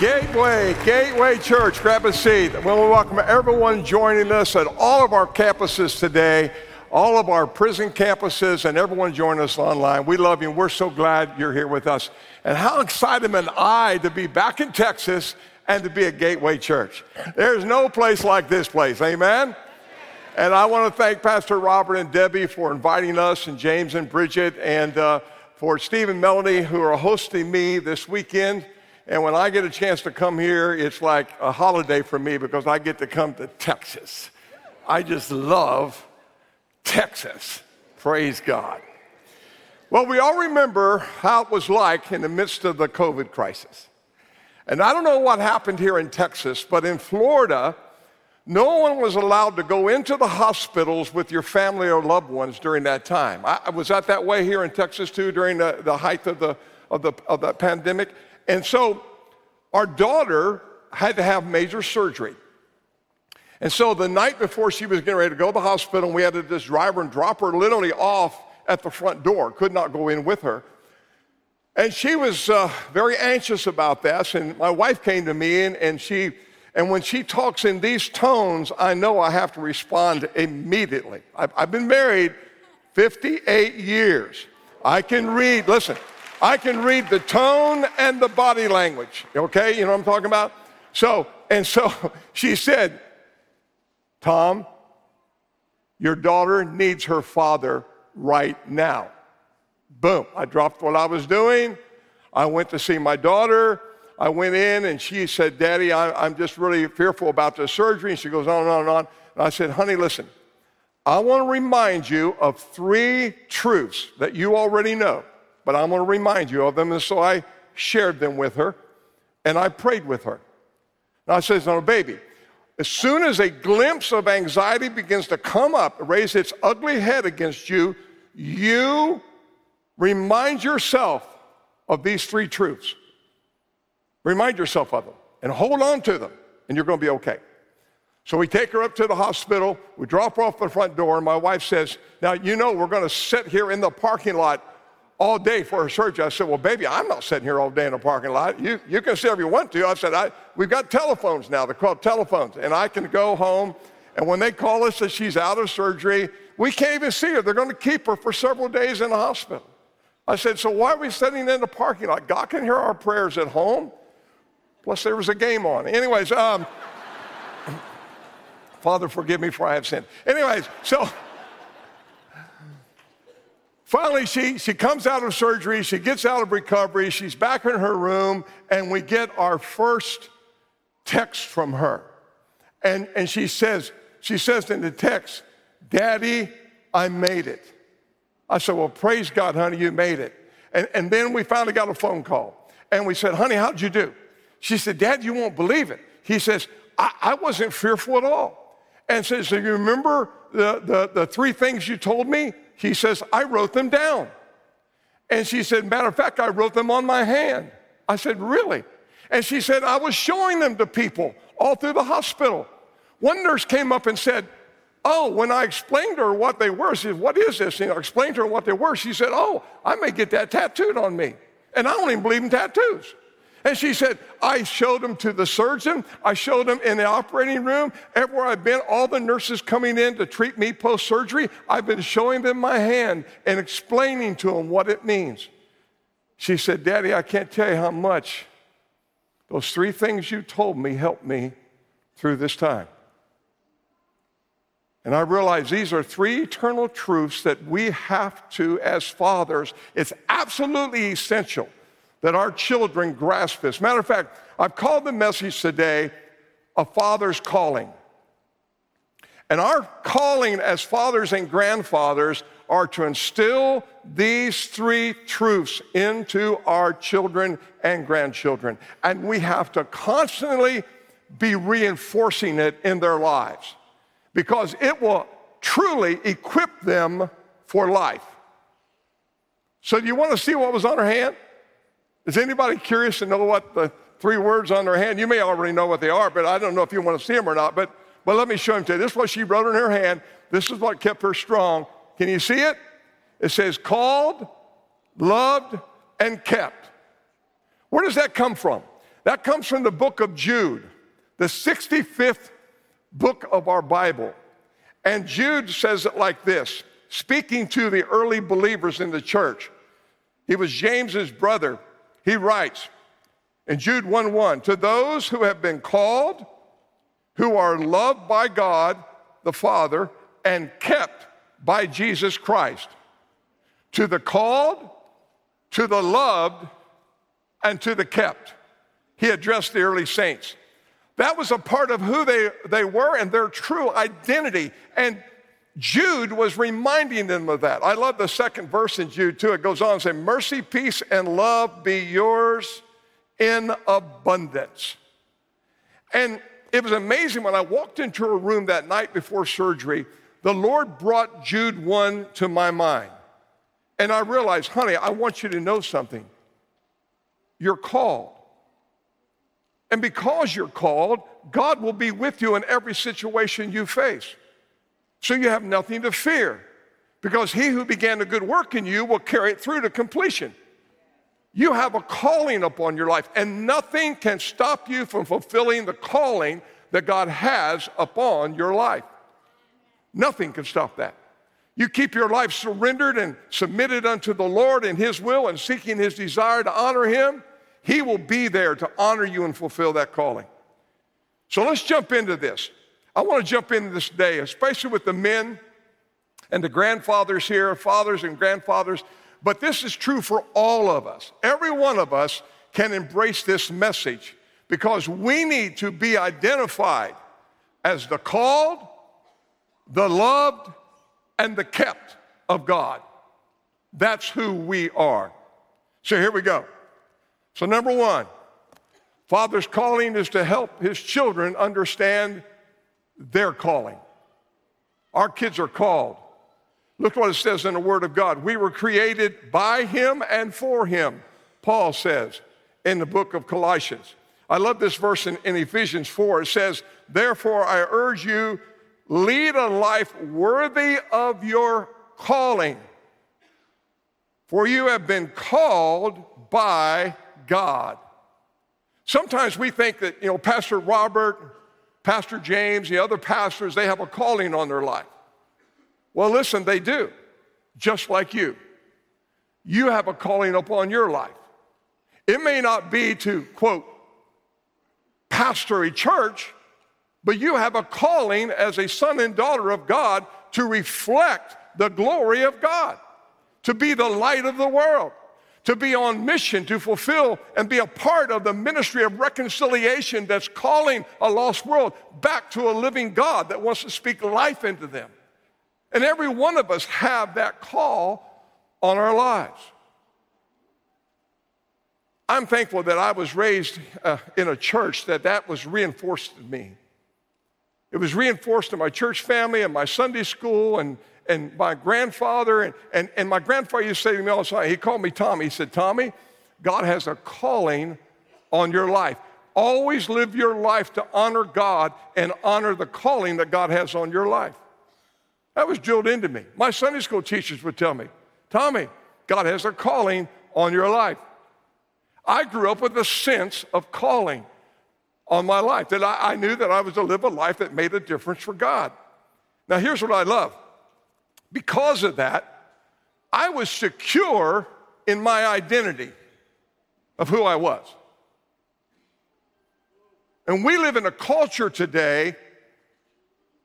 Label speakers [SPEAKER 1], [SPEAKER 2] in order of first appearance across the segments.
[SPEAKER 1] Gateway, Gateway Church, grab a seat. We welcome everyone joining us at all of our campuses today, all of our prison campuses, and everyone joining us online. We love you, and we're so glad you're here with us. And how excited am I to be back in Texas and to be at Gateway Church. There's no place like this place, amen? And I want to thank Pastor Robert and Debbie for inviting us, and James and Bridget, and uh, for Steve and Melanie who are hosting me this weekend. And when I get a chance to come here, it's like a holiday for me because I get to come to Texas. I just love Texas. Praise God. Well, we all remember how it was like in the midst of the COVID crisis. And I don't know what happened here in Texas, but in Florida, no one was allowed to go into the hospitals with your family or loved ones during that time. I, was that that way here in Texas too during the, the height of the, of, the, of the pandemic. And so our daughter had to have major surgery. And so the night before she was getting ready to go to the hospital, we had to just drive her and drop her literally off at the front door, could not go in with her. And she was uh, very anxious about this. And my wife came to me, and, and she, and when she talks in these tones, I know I have to respond immediately. I've, I've been married 58 years. I can read, listen, I can read the tone and the body language. Okay, you know what I'm talking about? So, and so she said, Tom, your daughter needs her father right now. Boom. I dropped what I was doing. I went to see my daughter. I went in and she said, Daddy, I, am just really fearful about the surgery. And she goes on and on and on. And I said, Honey, listen, I want to remind you of three truths that you already know but I'm going to remind you of them. And so I shared them with her and I prayed with her. And I said, No, baby, as soon as a glimpse of anxiety begins to come up, raise its ugly head against you, you remind yourself of these three truths. Remind yourself of them and hold on to them, and you're going to be okay. So we take her up to the hospital, we drop her off the front door, and my wife says, Now, you know, we're going to sit here in the parking lot all day for a surgery. I said, Well, baby, I'm not sitting here all day in a parking lot. You, you can sit if you want to. I said, I, We've got telephones now. They're called telephones. And I can go home. And when they call us that she's out of surgery, we can't even see her. They're going to keep her for several days in the hospital. I said, So why are we sitting in the parking lot? God can hear our prayers at home. Plus, there was a game on. Anyways, um, Father, forgive me for I have sinned. Anyways, so. Finally, she, she comes out of surgery, she gets out of recovery, she's back in her room, and we get our first text from her. And, and she says, she says in the text, Daddy, I made it. I said, Well, praise God, honey, you made it. And, and then we finally got a phone call. And we said, Honey, how'd you do? She said, Dad, you won't believe it. He says, I, I wasn't fearful at all. And says, So you remember the, the, the three things you told me? He says, I wrote them down. And she said, Matter of fact, I wrote them on my hand. I said, Really? And she said, I was showing them to people all through the hospital. One nurse came up and said, Oh, when I explained to her what they were, she said, What is this? And I explained to her what they were. She said, Oh, I may get that tattooed on me. And I don't even believe in tattoos. And she said, I showed them to the surgeon. I showed them in the operating room. Everywhere I've been, all the nurses coming in to treat me post surgery, I've been showing them my hand and explaining to them what it means. She said, Daddy, I can't tell you how much those three things you told me helped me through this time. And I realize these are three eternal truths that we have to, as fathers, it's absolutely essential that our children grasp this. Matter of fact, I've called the message today a father's calling. And our calling as fathers and grandfathers are to instill these three truths into our children and grandchildren. And we have to constantly be reinforcing it in their lives because it will truly equip them for life. So, do you want to see what was on her hand? Is anybody curious to know what the three words on her hand? You may already know what they are, but I don't know if you want to see them or not. But, but let me show them to you. This is what she wrote in her hand. This is what kept her strong. Can you see it? It says, called, loved, and kept. Where does that come from? That comes from the book of Jude, the 65th book of our Bible. And Jude says it like this speaking to the early believers in the church. He was James's brother. He writes in Jude 1 1 To those who have been called, who are loved by God the Father, and kept by Jesus Christ. To the called, to the loved, and to the kept. He addressed the early saints. That was a part of who they, they were and their true identity. And Jude was reminding them of that. I love the second verse in Jude too. It goes on and say, Mercy, peace, and love be yours in abundance. And it was amazing when I walked into a room that night before surgery, the Lord brought Jude 1 to my mind. And I realized, honey, I want you to know something. You're called. And because you're called, God will be with you in every situation you face. So you have nothing to fear because he who began a good work in you will carry it through to completion. You have a calling upon your life, and nothing can stop you from fulfilling the calling that God has upon your life. Nothing can stop that. You keep your life surrendered and submitted unto the Lord and His will and seeking His desire to honor Him, He will be there to honor you and fulfill that calling. So let's jump into this. I want to jump into this day, especially with the men and the grandfathers here, fathers and grandfathers. But this is true for all of us. Every one of us can embrace this message because we need to be identified as the called, the loved, and the kept of God. That's who we are. So here we go. So, number one, Father's calling is to help his children understand their calling. Our kids are called. Look what it says in the Word of God. We were created by Him and for Him, Paul says in the book of Colossians. I love this verse in, in Ephesians 4. It says, Therefore, I urge you, lead a life worthy of your calling, for you have been called by God. Sometimes we think that, you know, Pastor Robert, Pastor James, the other pastors, they have a calling on their life. Well, listen, they do, just like you. You have a calling upon your life. It may not be to, quote, pastor a church, but you have a calling as a son and daughter of God to reflect the glory of God, to be the light of the world, to be on mission, to fulfill and be a part of the ministry of reconciliation that's calling a lost world back to a living God that wants to speak life into them. And every one of us have that call on our lives. I'm thankful that I was raised uh, in a church that that was reinforced in me. It was reinforced in my church family and my Sunday school and, and my grandfather. And, and, and my grandfather used to say to me all the time, he called me Tommy. He said, Tommy, God has a calling on your life. Always live your life to honor God and honor the calling that God has on your life. That was drilled into me. My Sunday school teachers would tell me, Tommy, God has a calling on your life. I grew up with a sense of calling on my life, that I, I knew that I was to live a life that made a difference for God. Now, here's what I love. Because of that, I was secure in my identity of who I was. And we live in a culture today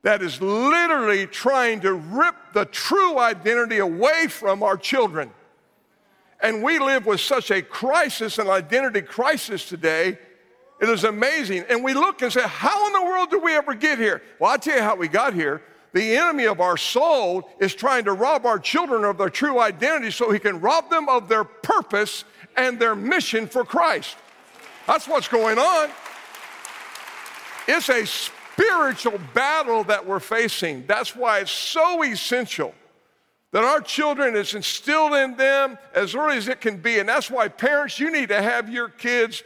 [SPEAKER 1] that is literally trying to rip the true identity away from our children. And we live with such a crisis, an identity crisis today. It is amazing. And we look and say, How in the world did we ever get here? Well, I'll tell you how we got here. The enemy of our soul is trying to rob our children of their true identity so he can rob them of their purpose and their mission for Christ. That's what's going on. It's a spiritual battle that we're facing. That's why it's so essential that our children is instilled in them as early as it can be. And that's why, parents, you need to have your kids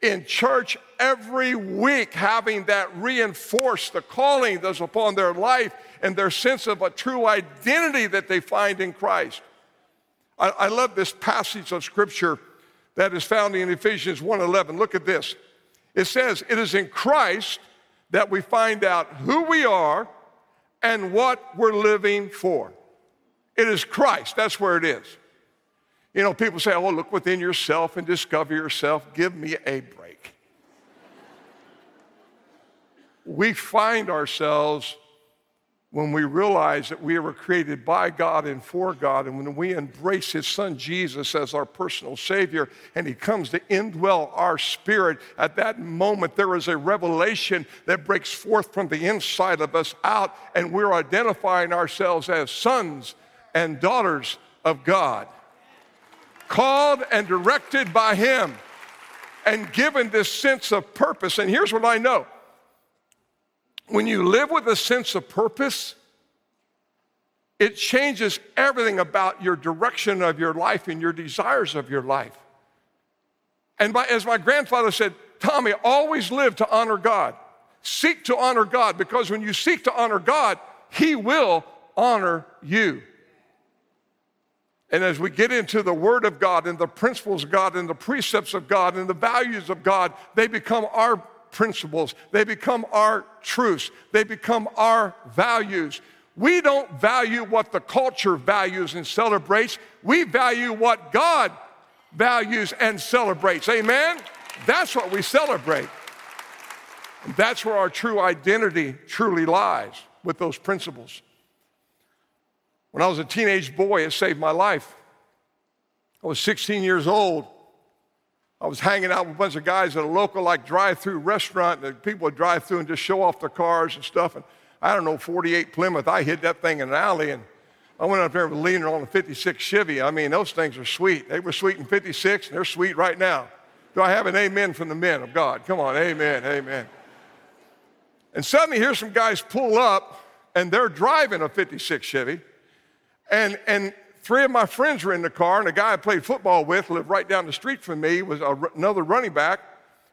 [SPEAKER 1] in church every week, having that reinforced the calling that's upon their life and their sense of a true identity that they find in Christ. I, I love this passage of scripture that is found in Ephesians 1:11. Look at this. It says, It is in Christ that we find out who we are and what we're living for. It is Christ. That's where it is. You know, people say, oh, look within yourself and discover yourself. Give me a break. we find ourselves when we realize that we were created by God and for God, and when we embrace His Son Jesus as our personal Savior, and He comes to indwell our spirit, at that moment there is a revelation that breaks forth from the inside of us out, and we're identifying ourselves as sons and daughters of God, called and directed by Him, and given this sense of purpose. And here's what I know when you live with a sense of purpose, it changes everything about your direction of your life and your desires of your life. And by, as my grandfather said, Tommy, always live to honor God. Seek to honor God because when you seek to honor God, He will honor you. And as we get into the Word of God and the principles of God and the precepts of God and the values of God, they become our principles. They become our truths. They become our values. We don't value what the culture values and celebrates. We value what God values and celebrates. Amen? That's what we celebrate. And that's where our true identity truly lies with those principles. When I was a teenage boy, it saved my life. I was 16 years old. I was hanging out with a bunch of guys at a local like drive-through restaurant and people would drive through and just show off their cars and stuff. And I don't know, 48 Plymouth, I hid that thing in an alley and I went up there and leaning on a 56 Chevy. I mean, those things are sweet. They were sweet in 56 and they're sweet right now. Do I have an amen from the men of God? Come on, amen, amen. And suddenly here's some guys pull up and they're driving a 56 Chevy. And, and three of my friends were in the car, and a guy I played football with lived right down the street from me, was a, another running back.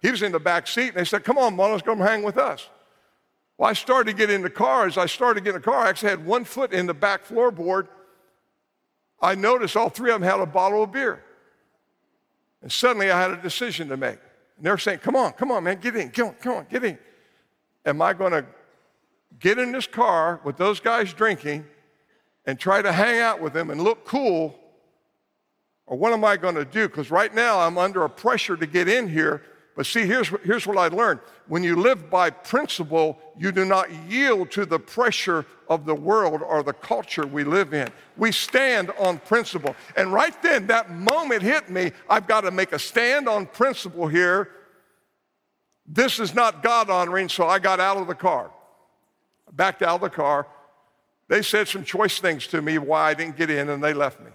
[SPEAKER 1] He was in the back seat, and they said, Come on, let's come hang with us. Well, I started to get in the car. As I started to get in the car, I actually had one foot in the back floorboard. I noticed all three of them had a bottle of beer. And suddenly I had a decision to make. And they're saying, Come on, come on, man, get in, come on, come on, get in. Am I going to get in this car with those guys drinking and try to hang out with them and look cool? Or what am I going to do? Because right now I'm under a pressure to get in here. But see, here's, here's what I learned. When you live by principle, you do not yield to the pressure of the world or the culture we live in. We stand on principle. And right then, that moment hit me I've got to make a stand on principle here. This is not God honoring, so I got out of the car. I backed out of the car, they said some choice things to me why I didn't get in, and they left me.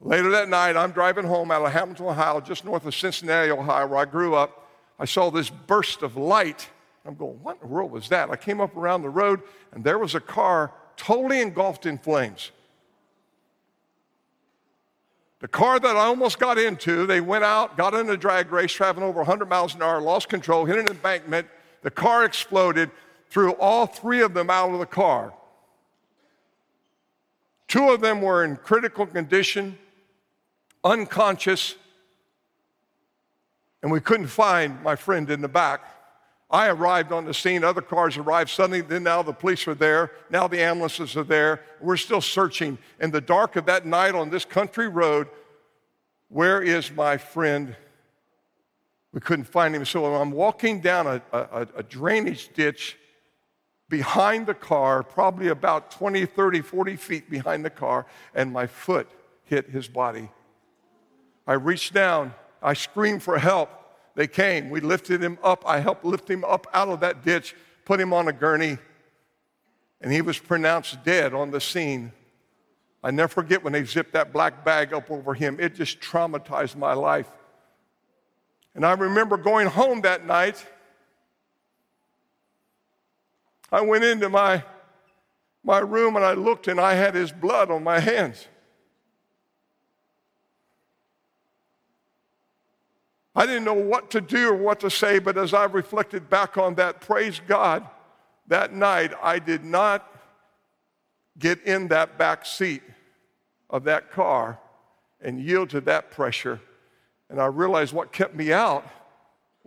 [SPEAKER 1] Later that night, I'm driving home out of Hamilton, Ohio, just north of Cincinnati, Ohio, where I grew up. I saw this burst of light. I'm going, what in the world was that? I came up around the road, and there was a car totally engulfed in flames. The car that I almost got into, they went out, got in a drag race, traveling over 100 miles an hour, lost control, hit an embankment. The car exploded, threw all three of them out of the car. Two of them were in critical condition, unconscious, and we couldn't find my friend in the back. I arrived on the scene, other cars arrived suddenly, then now the police are there, now the ambulances are there. We're still searching. In the dark of that night on this country road, where is my friend? We couldn't find him. So I'm walking down a, a, a drainage ditch behind the car, probably about 20, 30, 40 feet behind the car, and my foot hit his body. I reached down, I screamed for help. They came, we lifted him up. I helped lift him up out of that ditch, put him on a gurney, and he was pronounced dead on the scene. I never forget when they zipped that black bag up over him. It just traumatized my life. And I remember going home that night I went into my, my room and I looked and I had his blood on my hands. I didn't know what to do or what to say, but as I reflected back on that, praise God, that night I did not get in that back seat of that car and yield to that pressure. And I realized what kept me out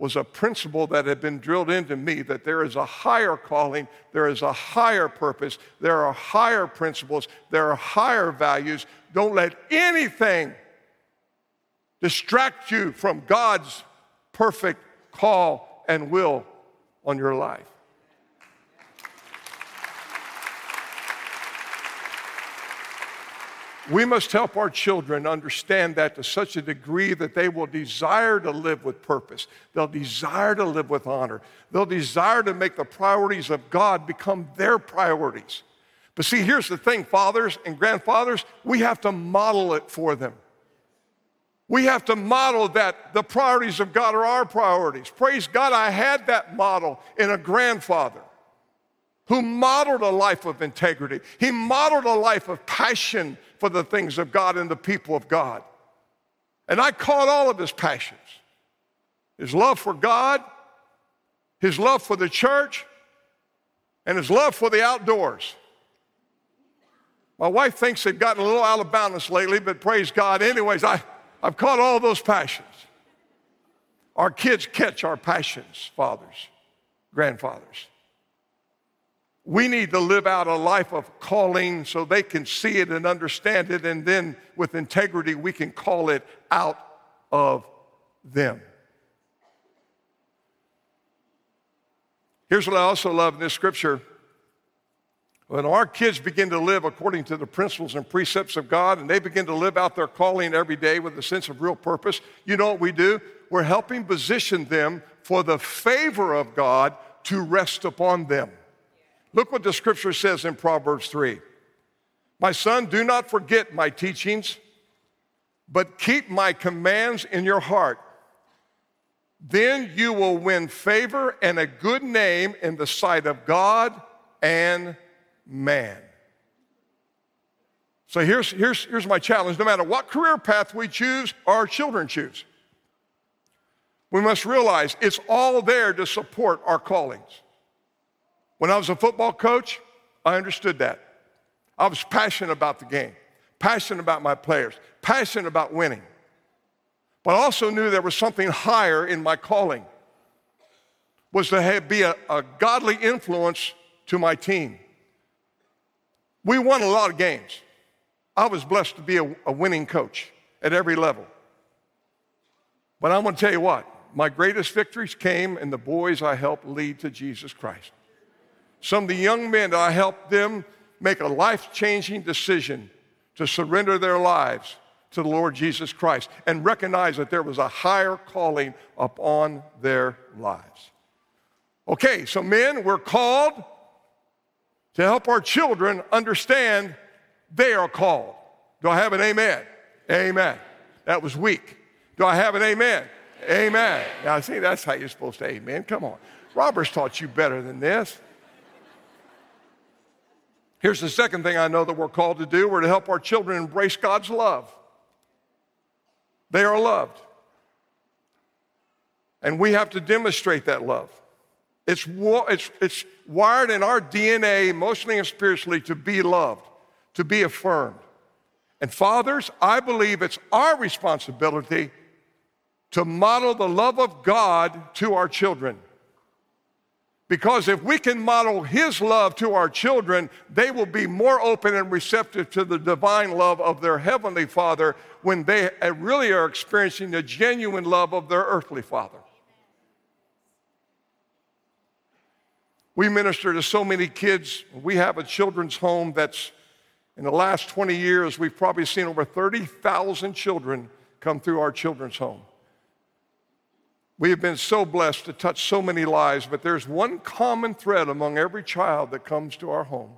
[SPEAKER 1] was a principle that had been drilled into me that there is a higher calling, there is a higher purpose, there are higher principles, there are higher values. Don't let anything distract you from God's perfect call and will on your life. We must help our children understand that to such a degree that they will desire to live with purpose. They'll desire to live with honor. They'll desire to make the priorities of God become their priorities. But see, here's the thing, fathers and grandfathers, we have to model it for them. We have to model that the priorities of God are our priorities. Praise God, I had that model in a grandfather who modeled a life of integrity. He modeled a life of passion for the things of God and the people of God. And I caught all of his passions his love for God, his love for the church, and his love for the outdoors. My wife thinks they've gotten a little out of balance lately, but praise God. Anyways, I, I've caught all those passions. Our kids catch our passions, fathers, grandfathers. We need to live out a life of calling so they can see it and understand it, and then with integrity, we can call it out of them. Here's what I also love in this scripture. When our kids begin to live according to the principles and precepts of God and they begin to live out their calling every day with a sense of real purpose, you know what we do? We're helping position them for the favor of God to rest upon them. Look what the scripture says in Proverbs 3. My son, do not forget my teachings, but keep my commands in your heart. Then you will win favor and a good name in the sight of God and man. So here's, here's, here's my challenge no matter what career path we choose, our children choose, we must realize it's all there to support our callings. When I was a football coach, I understood that. I was passionate about the game, passionate about my players, passionate about winning. But I also knew there was something higher in my calling, was to have, be a, a godly influence to my team. We won a lot of games. I was blessed to be a, a winning coach at every level. But I'm going to tell you what, my greatest victories came in the boys I helped lead to Jesus Christ. Some of the young men, I helped them make a life changing decision to surrender their lives to the Lord Jesus Christ and recognize that there was a higher calling upon their lives. Okay, so men, we're called to help our children understand they are called. Do I have an amen? Amen. That was weak. Do I have an amen? Amen. Now, see, that's how you're supposed to amen. Come on. Robert's taught you better than this. Here's the second thing I know that we're called to do we're to help our children embrace God's love. They are loved. And we have to demonstrate that love. It's, it's, it's wired in our DNA, emotionally and spiritually, to be loved, to be affirmed. And fathers, I believe it's our responsibility to model the love of God to our children. Because if we can model His love to our children, they will be more open and receptive to the divine love of their Heavenly Father when they really are experiencing the genuine love of their earthly Father. We minister to so many kids. We have a children's home that's, in the last 20 years, we've probably seen over 30,000 children come through our children's home. We have been so blessed to touch so many lives, but there's one common thread among every child that comes to our home.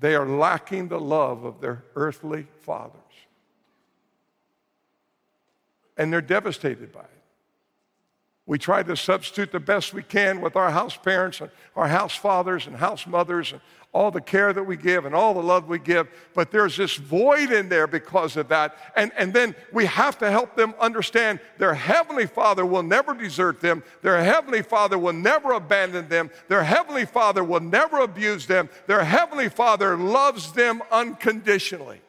[SPEAKER 1] They are lacking the love of their earthly fathers. And they're devastated by it. We try to substitute the best we can with our house parents and our house fathers and house mothers and all the care that we give and all the love we give, but there's this void in there because of that. And, and then we have to help them understand their Heavenly Father will never desert them, their Heavenly Father will never abandon them, their Heavenly Father will never abuse them, their Heavenly Father loves them unconditionally.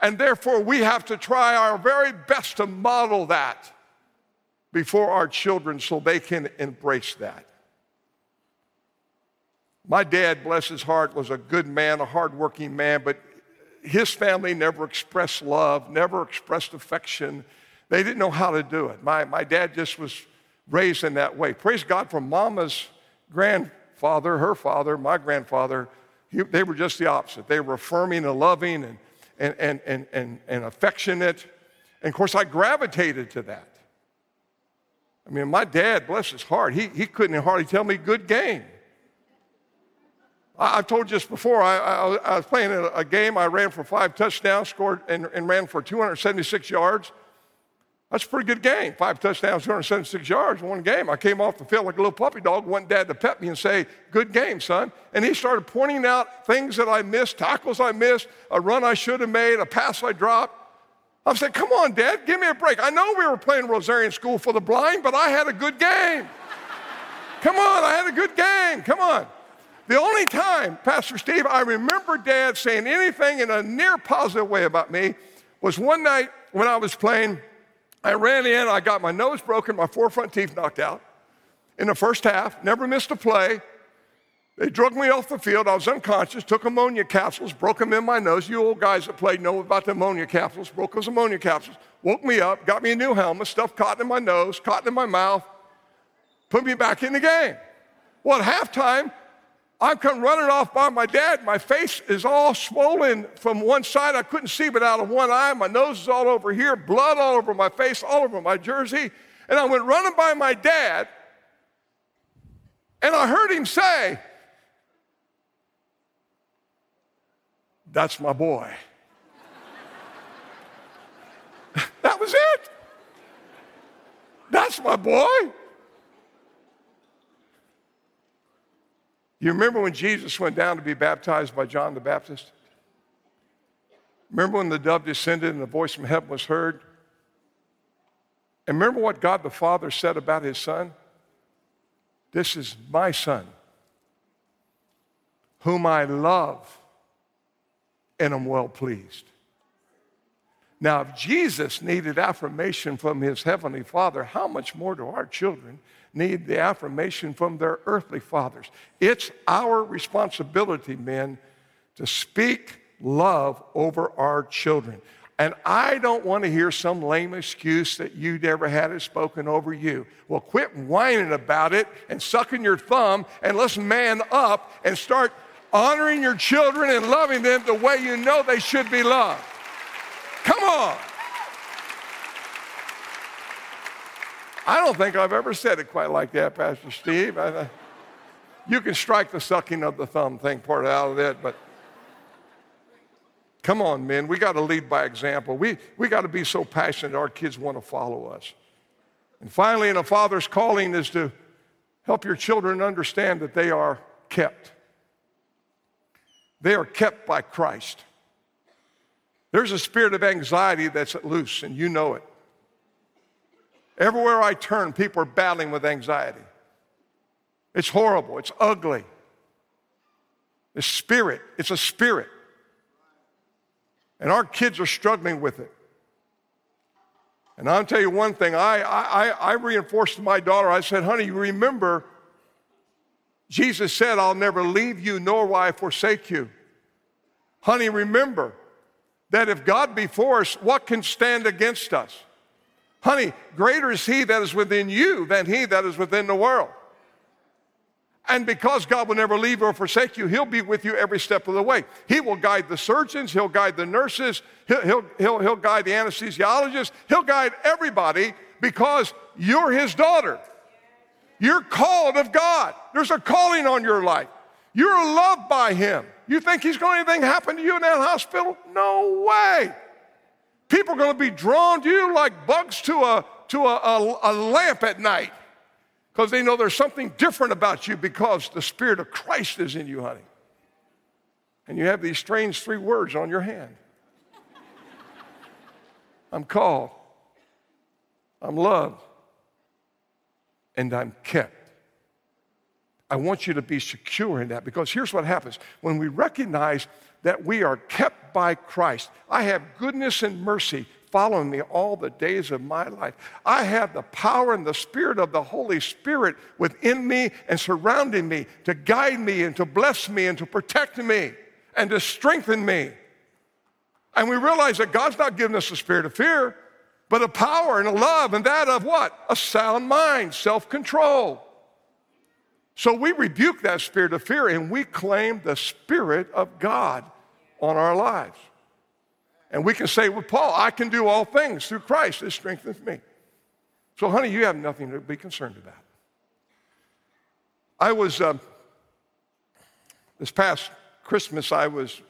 [SPEAKER 1] And therefore, we have to try our very best to model that before our children so they can embrace that. My dad, bless his heart, was a good man, a hardworking man, but his family never expressed love, never expressed affection. They didn't know how to do it. My, my dad just was raised in that way. Praise God for mama's grandfather, her father, my grandfather. He, they were just the opposite. They were affirming and loving and, and, and, and, and, and affectionate. And of course, I gravitated to that. I mean, my dad, bless his heart, he, he couldn't hardly tell me good game. I, have told you this before. I, I, I was playing a, a, game. I ran for five touchdowns, scored, and, and ran for 276 yards. That's a pretty good game. Five touchdowns, 276 yards, one game. I came off the field like a little puppy dog, went dad to pet me and say, Good game, son. And he started pointing out things that I missed, tackles I missed, a run I should have made, a pass I dropped. I said, Come on, dad, give me a break. I know we were playing Rosarian School for the Blind, but I had a good game. Come on, I had a good game. Come on. The only time, Pastor Steve, I remember dad saying anything in a near positive way about me was one night when I was playing. I ran in, I got my nose broken, my four front teeth knocked out in the first half, never missed a play. They drug me off the field. I was unconscious, took ammonia capsules, broke them in my nose. You old guys that played know about the ammonia capsules. Broke those ammonia capsules, woke me up, got me a new helmet, stuffed cotton in my nose, cotton in my mouth, put me back in the game. Well, at halftime, I'm come running off by my dad. My face is all swollen from one side. I couldn't see but out of one eye. My nose is all over here, blood all over my face, all over my jersey. And I went running by my dad, and I heard him say, That's my boy. that was it. That's my boy. You remember when Jesus went down to be baptized by John the Baptist? Remember when the dove descended and the voice from heaven was heard? And remember what God the Father said about his son? This is my son, whom I love and I'm well pleased. Now, if Jesus needed affirmation from his heavenly Father, how much more do our children need the affirmation from their earthly fathers? It's our responsibility, men, to speak love over our children. And I don't want to hear some lame excuse that you never had it spoken over you. Well, quit whining about it and sucking your thumb and let's man up and start honoring your children and loving them the way you know they should be loved. Come on. I don't think I've ever said it quite like that, Pastor Steve. I, you can strike the sucking of the thumb thing part out of it, but come on, men. We got to lead by example. We, we got to be so passionate our kids want to follow us. And finally, in a father's calling is to help your children understand that they are kept. They are kept by Christ. There's a spirit of anxiety that's loose, and you know it. Everywhere I turn, people are battling with anxiety. It's horrible, it's ugly. The spirit, it's a spirit. And our kids are struggling with it. And I'll tell you one thing, I, I, I reinforced my daughter, I said, honey, you remember, Jesus said, I'll never leave you, nor will I forsake you. Honey, remember, that if God be for us, what can stand against us? Honey, greater is He that is within you than He that is within the world. And because God will never leave or forsake you, He'll be with you every step of the way. He will guide the surgeons, He'll guide the nurses, He'll, he'll, he'll, he'll guide the anesthesiologists, He'll guide everybody because you're His daughter. You're called of God. There's a calling on your life. You're loved by Him. You think he's going to anything happen to you in that hospital? No way. People are going to be drawn to you like bugs to a, to a, a, a lamp at night because they know there's something different about you because the Spirit of Christ is in you, honey. And you have these strange three words on your hand I'm called, I'm loved, and I'm kept. I want you to be secure in that because here's what happens. When we recognize that we are kept by Christ, I have goodness and mercy following me all the days of my life. I have the power and the spirit of the Holy Spirit within me and surrounding me to guide me and to bless me and to protect me and to strengthen me. And we realize that God's not giving us the spirit of fear, but a power and a love, and that of what? A sound mind, self control. So we rebuke that spirit of fear and we claim the Spirit of God on our lives. And we can say with Paul, I can do all things through Christ that strengthens me. So, honey, you have nothing to be concerned about. I was, uh, this past Christmas, I was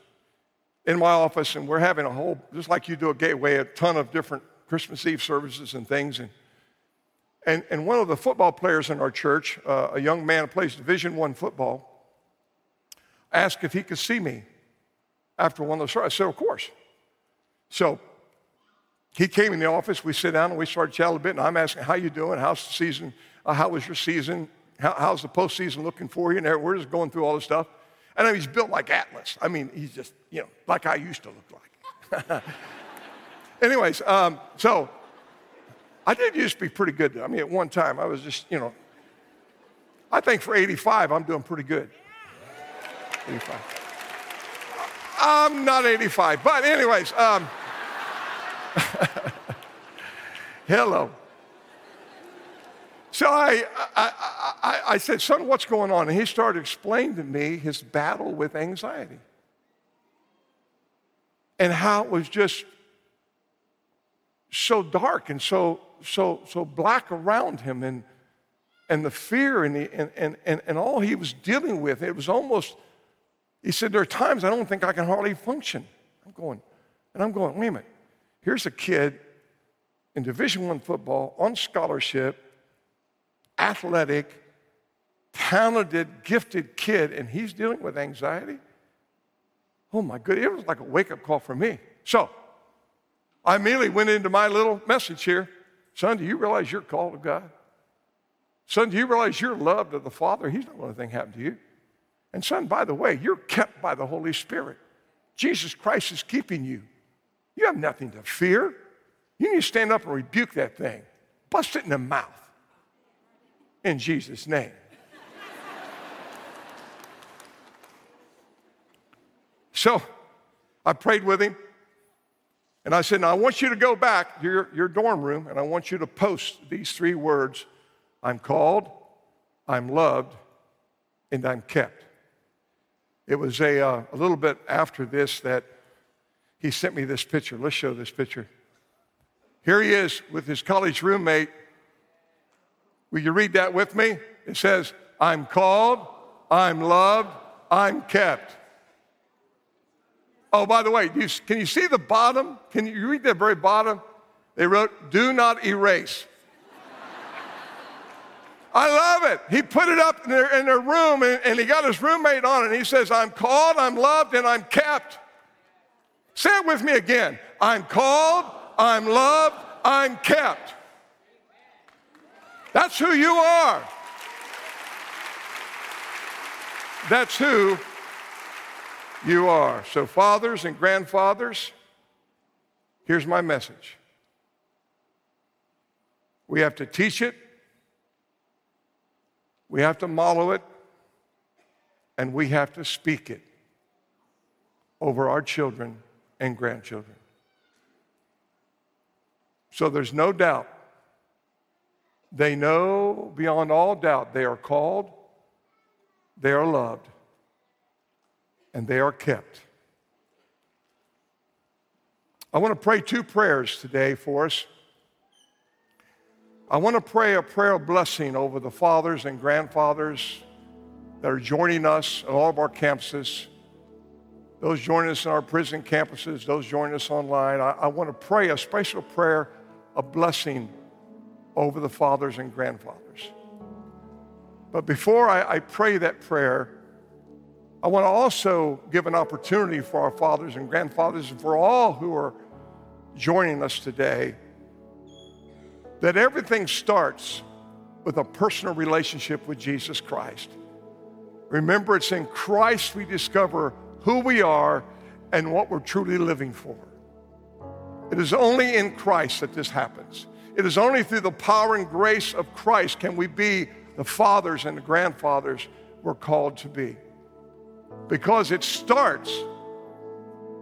[SPEAKER 1] in my office and we're having a whole, just like you do a gateway, a ton of different Christmas Eve services and things. And, and, and one of the football players in our church, uh, a young man who plays Division One football, asked if he could see me after one of the services. I said, of course. So he came in the office. We sit down and we started chatting a bit. And I'm asking, "How you doing? How's the season? Uh, how was your season? How, how's the postseason looking for you?" And we're just going through all this stuff. And I mean, he's built like Atlas. I mean, he's just you know like I used to look like. Anyways, um, so I did used to be pretty good. I mean, at one time I was just you know. I think for 85, I'm doing pretty good. 85. I'm not 85, but anyways. Um, hello. So I, I, I, I, said, son, what's going on? And he started explaining to me his battle with anxiety and how it was just so dark and so, so, so black around him and, and the fear and, the, and, and, and, and all he was dealing with. It was almost he said, There are times I don't think I can hardly function. I'm going, and I'm going, wait a minute. Here's a kid in Division One football on scholarship, athletic, talented, gifted kid, and he's dealing with anxiety. Oh my goodness, it was like a wake up call for me. So I immediately went into my little message here. Son, do you realize you're called of God? Son, do you realize you're loved of the Father? He's not going to let anything happen to you. And, son, by the way, you're kept by the Holy Spirit. Jesus Christ is keeping you. You have nothing to fear. You need to stand up and rebuke that thing, bust it in the mouth in Jesus' name. so I prayed with him. And I said, Now I want you to go back to your, your dorm room and I want you to post these three words I'm called, I'm loved, and I'm kept. It was a, uh, a little bit after this that he sent me this picture. Let's show this picture. Here he is with his college roommate. Will you read that with me? It says, I'm called, I'm loved, I'm kept. Oh, by the way, you, can you see the bottom? Can you read the very bottom? They wrote, Do not erase. I love it. He put it up in their, in their room and, and he got his roommate on it. And he says, I'm called, I'm loved, and I'm kept. Say it with me again. I'm called, I'm loved, I'm kept. That's who you are. That's who you are. So, fathers and grandfathers, here's my message. We have to teach it, we have to model it and we have to speak it over our children and grandchildren. So there's no doubt. They know beyond all doubt they are called, they are loved, and they are kept. I want to pray two prayers today for us. I want to pray a prayer of blessing over the fathers and grandfathers that are joining us at all of our campuses, those joining us in our prison campuses, those joining us online. I, I want to pray a special prayer of blessing over the fathers and grandfathers. But before I, I pray that prayer, I want to also give an opportunity for our fathers and grandfathers and for all who are joining us today that everything starts with a personal relationship with Jesus Christ. Remember, it's in Christ we discover who we are and what we're truly living for. It is only in Christ that this happens. It is only through the power and grace of Christ can we be the fathers and the grandfathers we're called to be. Because it starts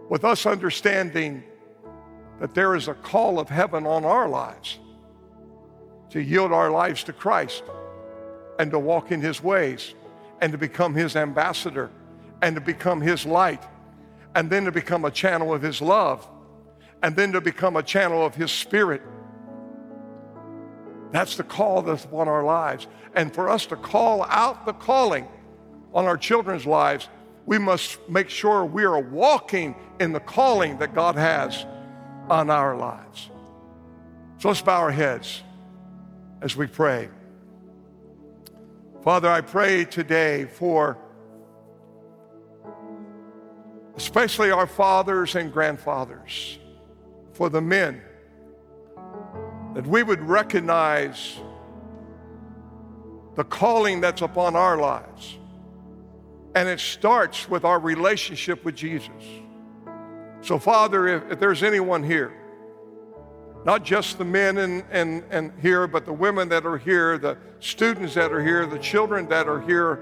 [SPEAKER 1] with us understanding that there is a call of heaven on our lives to yield our lives to Christ and to walk in His ways and to become His ambassador and to become His light and then to become a channel of His love and then to become a channel of His Spirit. That's the call that's upon our lives. And for us to call out the calling on our children's lives, we must make sure we are walking in the calling that God has on our lives. So let's bow our heads as we pray. Father, I pray today for especially our fathers and grandfathers, for the men, that we would recognize the calling that's upon our lives. And it starts with our relationship with Jesus. So, Father, if, if there's anyone here, not just the men and, and, and here, but the women that are here, the students that are here, the children that are here,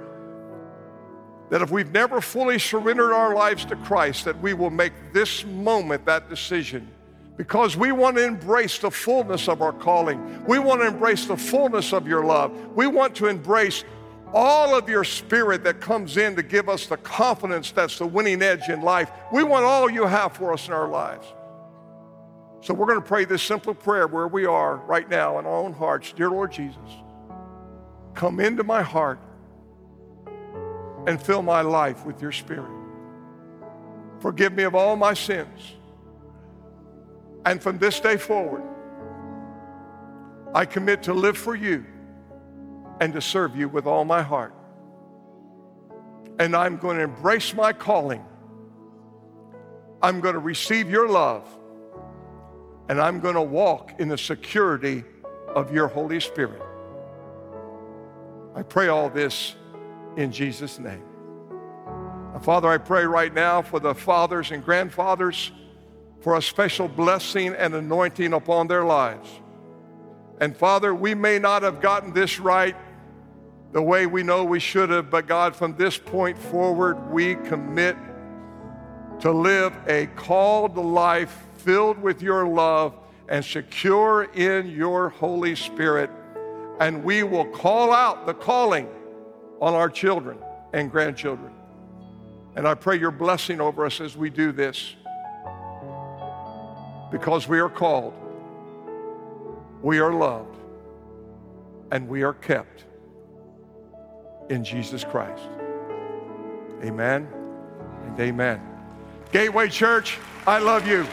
[SPEAKER 1] that if we've never fully surrendered our lives to Christ, that we will make this moment that decision because we want to embrace the fullness of our calling. We want to embrace the fullness of your love. We want to embrace all of your spirit that comes in to give us the confidence that's the winning edge in life. We want all you have for us in our lives. So we're going to pray this simple prayer where we are right now in our own hearts. Dear Lord Jesus, come into my heart and fill my life with your spirit. Forgive me of all my sins. And from this day forward, I commit to live for you and to serve you with all my heart. And I'm going to embrace my calling. I'm going to receive your love. And I'm going to walk in the security of your Holy Spirit. I pray all this in Jesus' name. Father, I pray right now for the fathers and grandfathers for a special blessing and anointing upon their lives. And Father, we may not have gotten this right the way we know we should have. But God, from this point forward, we commit to live a called life filled with your love and secure in your Holy Spirit. And we will call out the calling on our children and grandchildren. And I pray your blessing over us as we do this. Because we are called, we are loved, and we are kept in Jesus Christ. Amen and amen. Gateway Church, I love you.